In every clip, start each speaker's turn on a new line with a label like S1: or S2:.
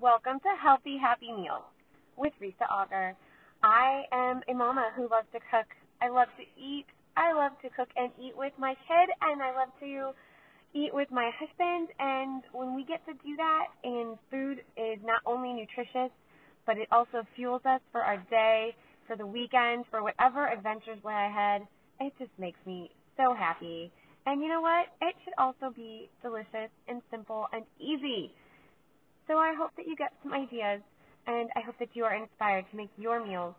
S1: Welcome to Healthy Happy Meals with Risa Auger. I am a mama who loves to cook. I love to eat. I love to cook and eat with my kid, and I love to eat with my husband. And when we get to do that, and food is not only nutritious, but it also fuels us for our day, for the weekend, for whatever adventures lie ahead, it just makes me so happy. And you know what? It should also be delicious and simple and easy. So I hope that you get some ideas and I hope that you are inspired to make your meals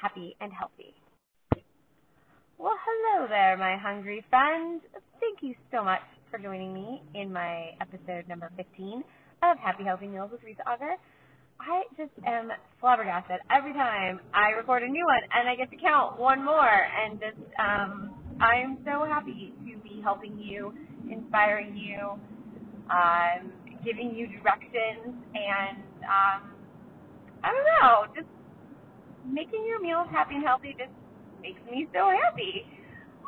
S1: happy and healthy. Well, hello there, my hungry friends. Thank you so much for joining me in my episode number 15 of Happy Healthy Meals with Risa Auger. I just am flabbergasted every time I record a new one and I get to count one more and just um I am so happy to be helping you, inspiring you, um, giving you directions and um I don't know, just making your meals happy and healthy just makes me so happy.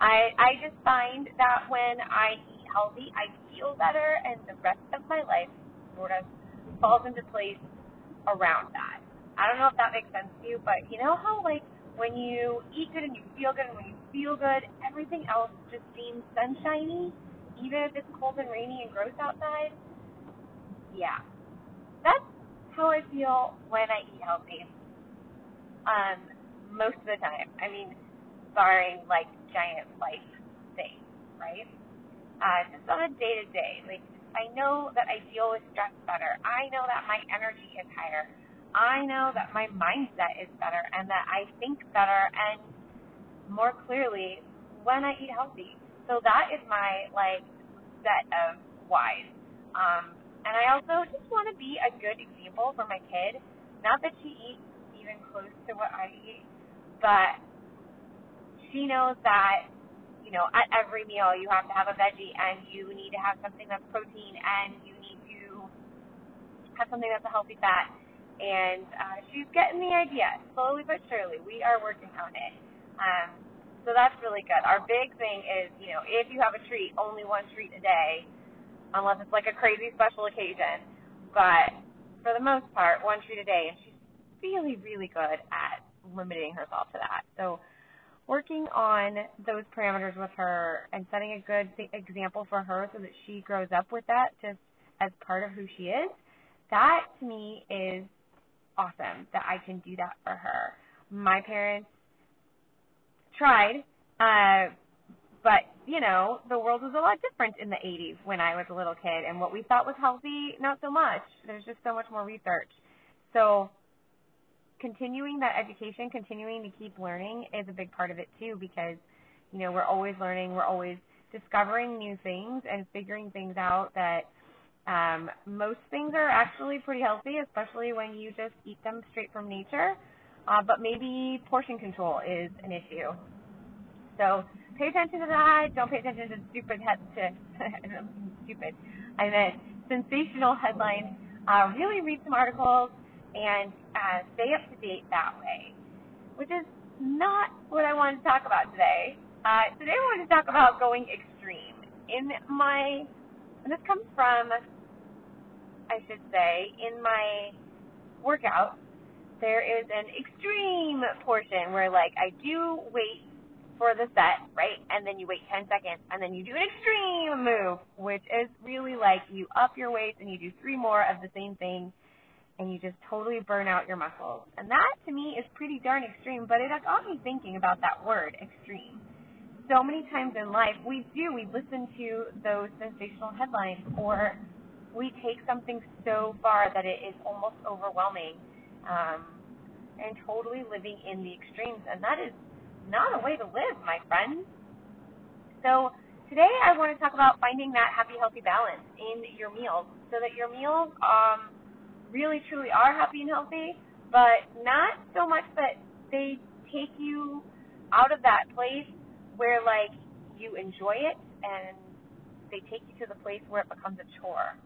S1: I I just find that when I eat healthy, I feel better, and the rest of my life sort of falls into place around that. I don't know if that makes sense to you, but you know how like when you eat good and you feel good, and when you feel good, everything else just seems sunshiny, even if it's cold and rainy and gross outside. Yeah, that's how I feel when I eat healthy. Um, most of the time. I mean, barring like giant life things, right? Uh, just on a day to day, like I know that I deal with stress better. I know that my energy is higher. I know that my mindset is better and that I think better and more clearly when I eat healthy. So that is my like set of whys. Um, and I also just want to be a good example for my kid. Not that she eats even close to what I eat, but she knows that, you know, at every meal you have to have a veggie and you need to have something that's protein and you need to have something that's a healthy fat. And uh, she's getting the idea, slowly but surely. We are working on it. Um, so that's really good. Our big thing is, you know, if you have a treat, only one treat a day unless it's like a crazy special occasion. But for the most part, one treat a day, and she's really, really good at limiting herself to that. So working on those parameters with her and setting a good example for her so that she grows up with that just as part of who she is, that to me is awesome that I can do that for her. My parents tried, uh, but, you know, the world was a lot different in the 80s when I was a little kid, and what we thought was healthy, not so much. There's just so much more research. So, continuing that education, continuing to keep learning is a big part of it too, because, you know, we're always learning, we're always discovering new things and figuring things out that um, most things are actually pretty healthy, especially when you just eat them straight from nature. Uh, but maybe portion control is an issue. So pay attention to that. Don't pay attention to stupid head to stupid. I meant sensational headlines. Uh, really read some articles and uh, stay up to date that way, which is not what I wanted to talk about today. Uh, today I wanted to talk about going extreme. In my, and this comes from, I should say, in my workout, there is an extreme portion where like I do weight for the set, right? And then you wait 10 seconds, and then you do an extreme move, which is really like you up your weights and you do three more of the same thing, and you just totally burn out your muscles. And that to me is pretty darn extreme, but it got me thinking about that word, extreme. So many times in life, we do, we listen to those sensational headlines, or we take something so far that it is almost overwhelming. Um, and totally living in the extremes, and that is not a way to live, my friends. So today I want to talk about finding that happy, healthy balance in your meals so that your meals um, really, truly are happy and healthy, but not so much that they take you out of that place where, like, you enjoy it and they take you to the place where it becomes a chore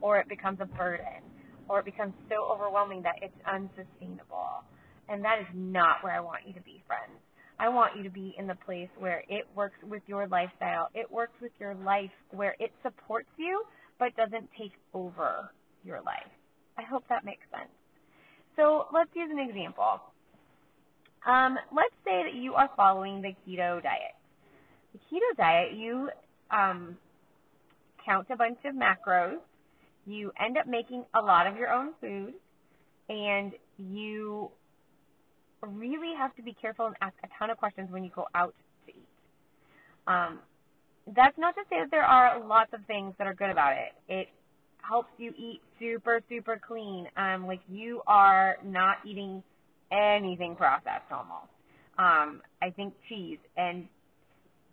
S1: or it becomes a burden or it becomes so overwhelming that it's unsustainable. And that is not where I want you to be, friends. I want you to be in the place where it works with your lifestyle. It works with your life, where it supports you but doesn't take over your life. I hope that makes sense. So let's use an example. Um, let's say that you are following the keto diet. The keto diet, you um, count a bunch of macros, you end up making a lot of your own food, and you really have to be careful and ask a ton of questions when you go out to eat. Um, that's not to say that there are lots of things that are good about it. It helps you eat super, super clean. Um, like you are not eating anything processed almost. Um, I think cheese and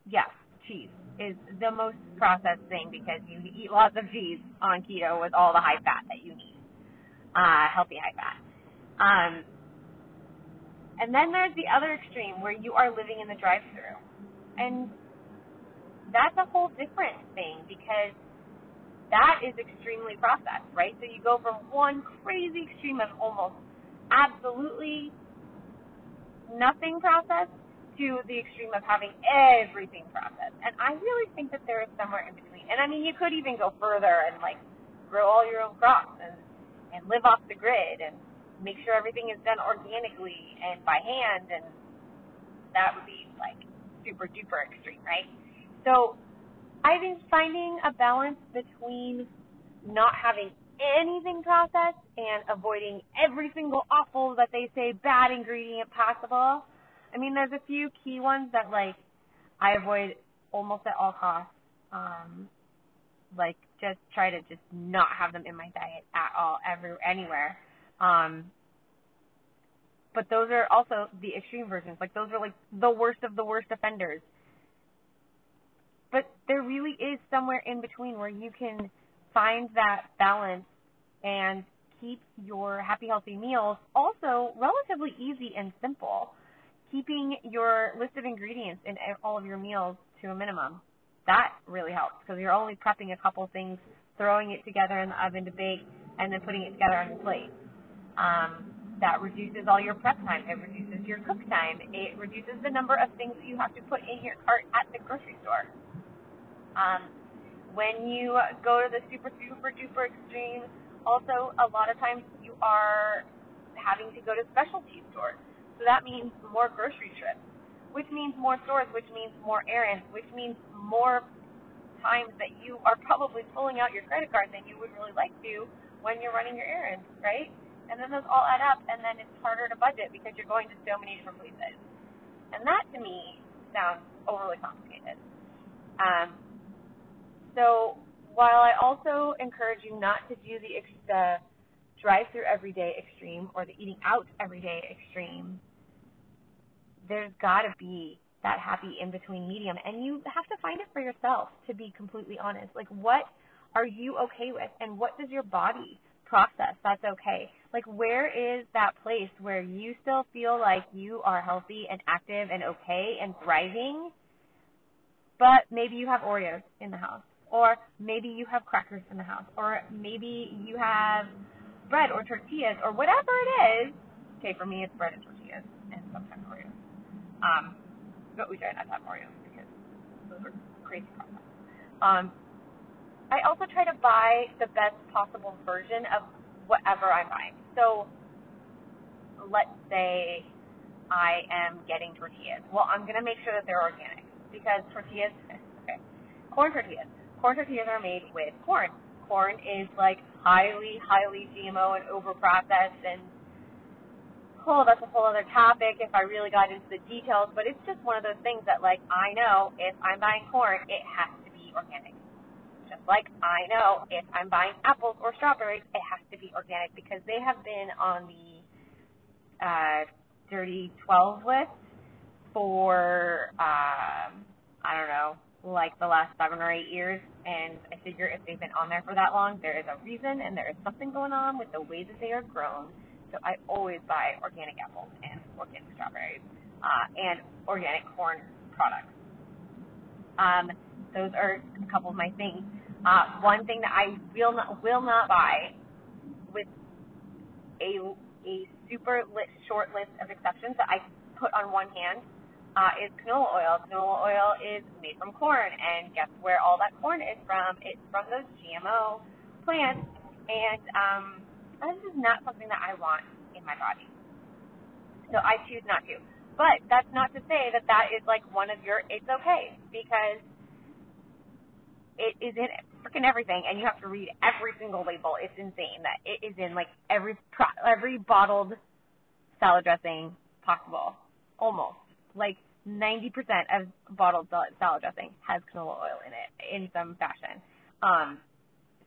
S1: yes, cheese is the most processed thing because you eat lots of cheese on keto with all the high fat that you need, uh, healthy high fat. Um, and then there's the other extreme where you are living in the drive-through, and that's a whole different thing because that is extremely processed, right? So you go from one crazy extreme of almost absolutely nothing processed to the extreme of having everything processed. And I really think that there is somewhere in between. And I mean, you could even go further and like grow all your own crops and and live off the grid and make sure everything is done organically and by hand and that would be like super duper extreme, right? So I think finding a balance between not having anything processed and avoiding every single awful that they say bad ingredient possible I mean, there's a few key ones that like I avoid almost at all costs. Um, like just try to just not have them in my diet at all, ever, anywhere. Um, but those are also the extreme versions. Like those are like the worst of the worst offenders. But there really is somewhere in between where you can find that balance and keep your happy, healthy meals also relatively easy and simple keeping your list of ingredients in all of your meals to a minimum. That really helps because you're only prepping a couple things, throwing it together in the oven to bake, and then putting it together on your plate. Um, that reduces all your prep time. It reduces your cook time. It reduces the number of things that you have to put in your cart at the grocery store. Um, when you go to the super, super duper extreme, also a lot of times you are having to go to specialty stores so that means more grocery trips, which means more stores, which means more errands, which means more times that you are probably pulling out your credit card than you would really like to when you're running your errands, right? And then those all add up, and then it's harder to budget because you're going to so many different places. And that to me sounds overly complicated. Um, so while I also encourage you not to do the, the drive-through everyday extreme or the eating out everyday extreme, there's got to be that happy in between medium and you have to find it for yourself to be completely honest like what are you okay with and what does your body process that's okay like where is that place where you still feel like you are healthy and active and okay and thriving but maybe you have oreos in the house or maybe you have crackers in the house or maybe you have bread or tortillas or whatever it is okay for me it's bread and tortillas and sometimes oreos um, but we try not to have Oreos because those are crazy products. Um, I also try to buy the best possible version of whatever I'm buying. So let's say I am getting tortillas. Well, I'm going to make sure that they're organic because tortillas, okay, corn tortillas. Corn tortillas are made with corn. Corn is like highly, highly GMO and over processed and oh, that's a whole other topic if I really got into the details, but it's just one of those things that, like, I know if I'm buying corn, it has to be organic. Just like I know if I'm buying apples or strawberries, it has to be organic because they have been on the uh, Dirty 12 list for, um, I don't know, like the last seven or eight years. And I figure if they've been on there for that long, there is a reason and there is something going on with the way that they are grown so I always buy organic apples and organic strawberries uh, and organic corn products. Um, those are a couple of my things. Uh, one thing that I will not will not buy with a a super lit, short list of exceptions that I put on one hand uh, is canola oil. Canola oil is made from corn, and guess where all that corn is from? It's from those GMO plants. And um, as not something that I want in my body. So I choose not to. But that's not to say that that is like one of your, it's okay because it is in freaking everything and you have to read every single label. It's insane that it is in like every, every bottled salad dressing possible. Almost. Like 90% of bottled salad dressing has canola oil in it in some fashion. Um,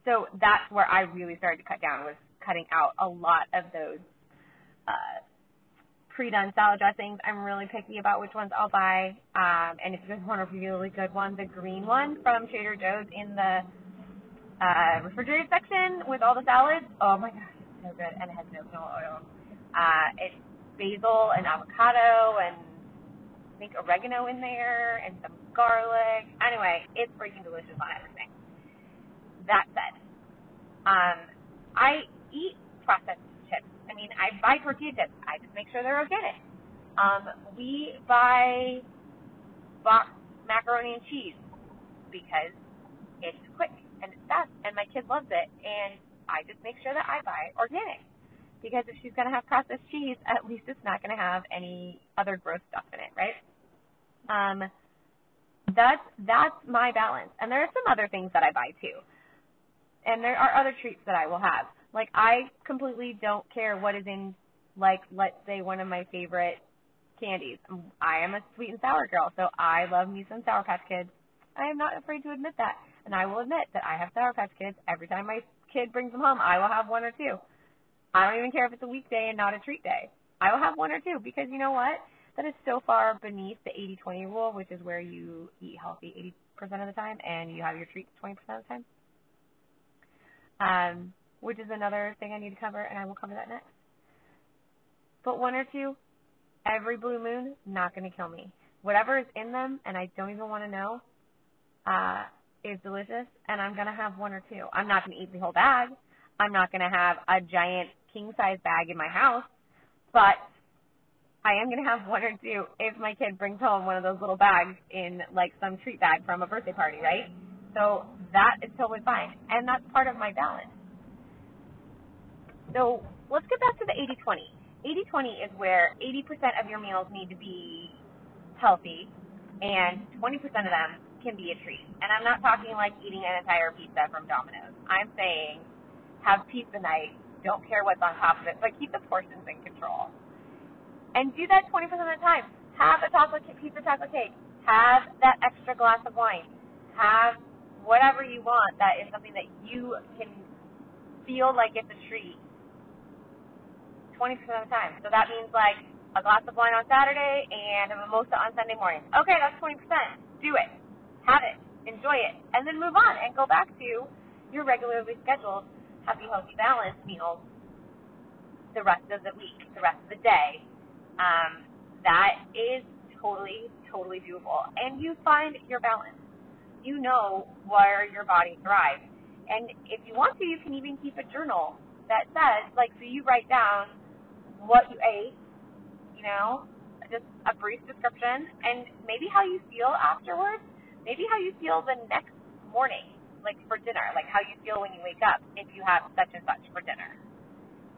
S1: so that's where I really started to cut down was cutting out a lot of those uh, pre-done salad dressings. I'm really picky about which ones I'll buy. Um, and if guys want a really good one, the green one from Trader Joe's in the uh, refrigerated section with all the salads. Oh my gosh, it's so good, and it has no canola oil. Uh, it's basil and avocado and I think oregano in there and some garlic. Anyway, it's freaking delicious on everything. That said, um, I eat processed mean, I buy tortilla chips. I just make sure they're organic. Um, we buy box macaroni and cheese because it's quick and it's fast, and my kid loves it. And I just make sure that I buy organic because if she's going to have processed cheese, at least it's not going to have any other gross stuff in it, right? Um, that's that's my balance. And there are some other things that I buy too and there are other treats that I will have. Like I completely don't care what is in like let's say one of my favorite candies. I am a sweet and sour girl, so I love me some Sour Patch Kids. I am not afraid to admit that. And I will admit that I have Sour Patch Kids. Every time my kid brings them home, I will have one or two. I don't even care if it's a weekday and not a treat day. I will have one or two because you know what? That is so far beneath the 80-20 rule, which is where you eat healthy 80% of the time and you have your treats 20% of the time um, which is another thing I need to cover, and I will cover that next. But one or two, every blue moon, not going to kill me. Whatever is in them, and I don't even want to know, uh, is delicious, and I'm going to have one or two. I'm not going to eat the whole bag. I'm not going to have a giant king size bag in my house, but I am going to have one or two if my kid brings home one of those little bags in like some treat bag from a birthday party, right? So that is totally fine. And that's part of my balance. So let's get back to the 80 20. 80 20 is where 80% of your meals need to be healthy and 20% of them can be a treat. And I'm not talking like eating an entire pizza from Domino's. I'm saying have pizza night, don't care what's on top of it, but keep the portions in control. And do that 20% of the time. Have a chocolate pizza chocolate cake. Have that extra glass of wine. Have whatever you want that is something that you can feel like it's a treat 20% of the time. So that means like a glass of wine on Saturday and a mimosa on Sunday morning. Okay, that's 20%. Do it. Have it. Enjoy it. And then move on and go back to your regularly scheduled happy, healthy, balanced meals the rest of the week, the rest of the day. Um, that is totally, totally doable. And you find your balance you know where your body thrives. And if you want to, you can even keep a journal that says, like, so you write down what you ate, you know, just a brief description, and maybe how you feel afterwards, maybe how you feel the next morning, like for dinner, like how you feel when you wake up if you have such and such for dinner.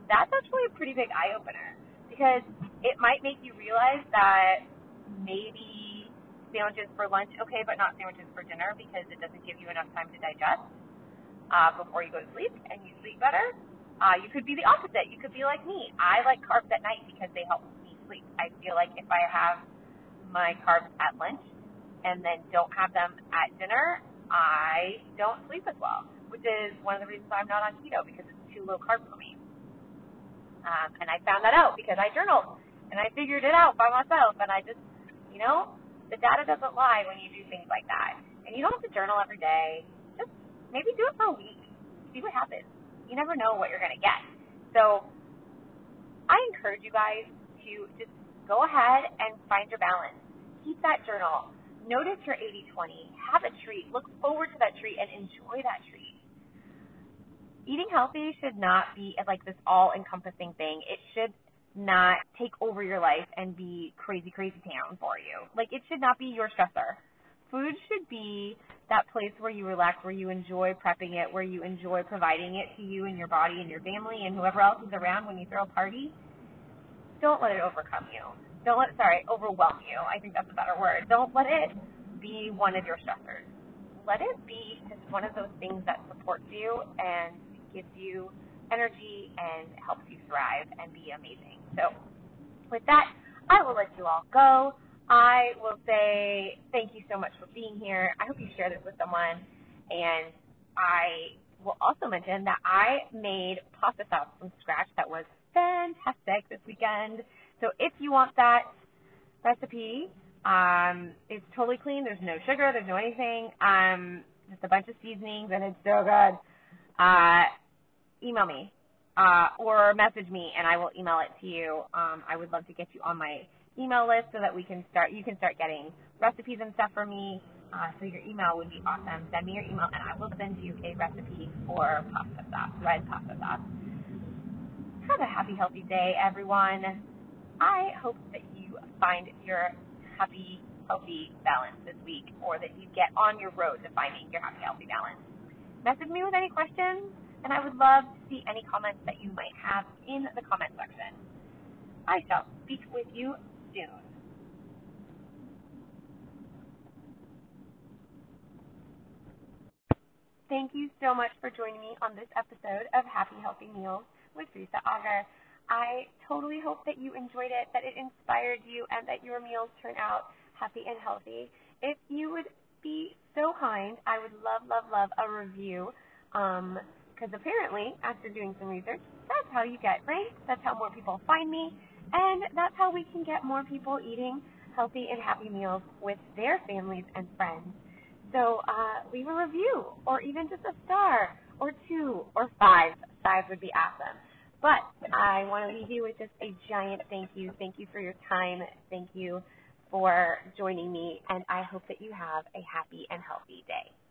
S1: That's actually a pretty big eye opener because it might make you realize that maybe sandwiches for lunch, okay, but not sandwiches for dinner because it doesn't give you enough time to digest uh, before you go to sleep and you sleep better. Uh, you could be the opposite. You could be like me. I like carbs at night because they help me sleep. I feel like if I have my carbs at lunch and then don't have them at dinner, I don't sleep as well, which is one of the reasons I'm not on keto because it's too low carb for me. Um, and I found that out because I journaled and I figured it out by myself and I just, you know, the data doesn't lie when you do things like that. And you don't have to journal every day. Just maybe do it for a week. See what happens. You never know what you're going to get. So I encourage you guys to just go ahead and find your balance. Keep that journal. Notice your 80-20. Have a treat. Look forward to that treat and enjoy that treat. Eating healthy should not be like this all-encompassing thing. It should not take over your life and be crazy, crazy town for you. Like it should not be your stressor. Food should be that place where you relax, where you enjoy prepping it, where you enjoy providing it to you and your body and your family and whoever else is around when you throw a party. Don't let it overcome you. Don't let sorry, overwhelm you. I think that's a better word. Don't let it be one of your stressors. Let it be just one of those things that supports you and gives you energy and helps you thrive and be amazing. So with that, I will let you all go. I will say thank you so much for being here. I hope you share this with someone. And I will also mention that I made pasta sauce from scratch that was fantastic this weekend. So if you want that recipe, um, it's totally clean. There's no sugar. There's no anything. Um, just a bunch of seasonings, and it's so good. Uh, email me uh, or message me, and I will email it to you. Um, I would love to get you on my email list so that we can start. You can start getting recipes and stuff for me. Uh, so your email would be awesome. Send me your email, and I will send you a recipe for pasta sauce, red pasta sauce. Have a happy, healthy day, everyone. I hope that you find your happy, healthy balance this week, or that you get on your road to finding your happy, healthy balance. Message me with any questions, and I would love to see any comments that you might have in the comment section. I shall speak with you soon. Thank you so much for joining me on this episode of Happy Healthy Meals with Risa Auger. I totally hope that you enjoyed it, that it inspired you, and that your meals turn out happy and healthy. If you would be so kind, I would love, love, love a review. Because um, apparently, after doing some research, that's how you get ranked. That's how more people find me. And that's how we can get more people eating healthy and happy meals with their families and friends. So uh, leave a review, or even just a star, or two, or five. Five would be awesome. But I want to leave you with just a giant thank you. Thank you for your time. Thank you for joining me, and I hope that you have a happy and healthy day.